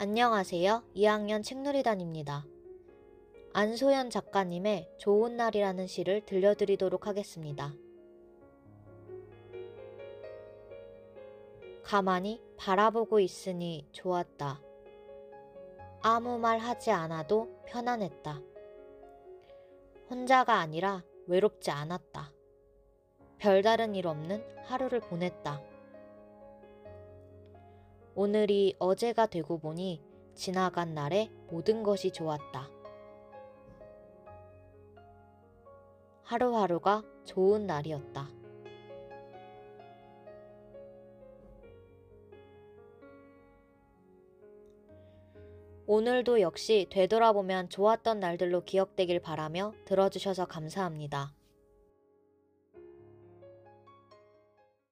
안녕하세요. 2학년 책놀이단입니다. 안소연 작가님의 좋은 날이라는 시를 들려드리도록 하겠습니다. 가만히 바라보고 있으니 좋았다. 아무 말 하지 않아도 편안했다. 혼자가 아니라 외롭지 않았다. 별다른 일 없는 하루를 보냈다. 오늘이 어제가 되고 보니 지나간 날의 모든 것이 좋았다. 하루하루가 좋은 날이었다. 오늘도 역시 되돌아보면 좋았던 날들로 기억되길 바라며 들어주셔서 감사합니다.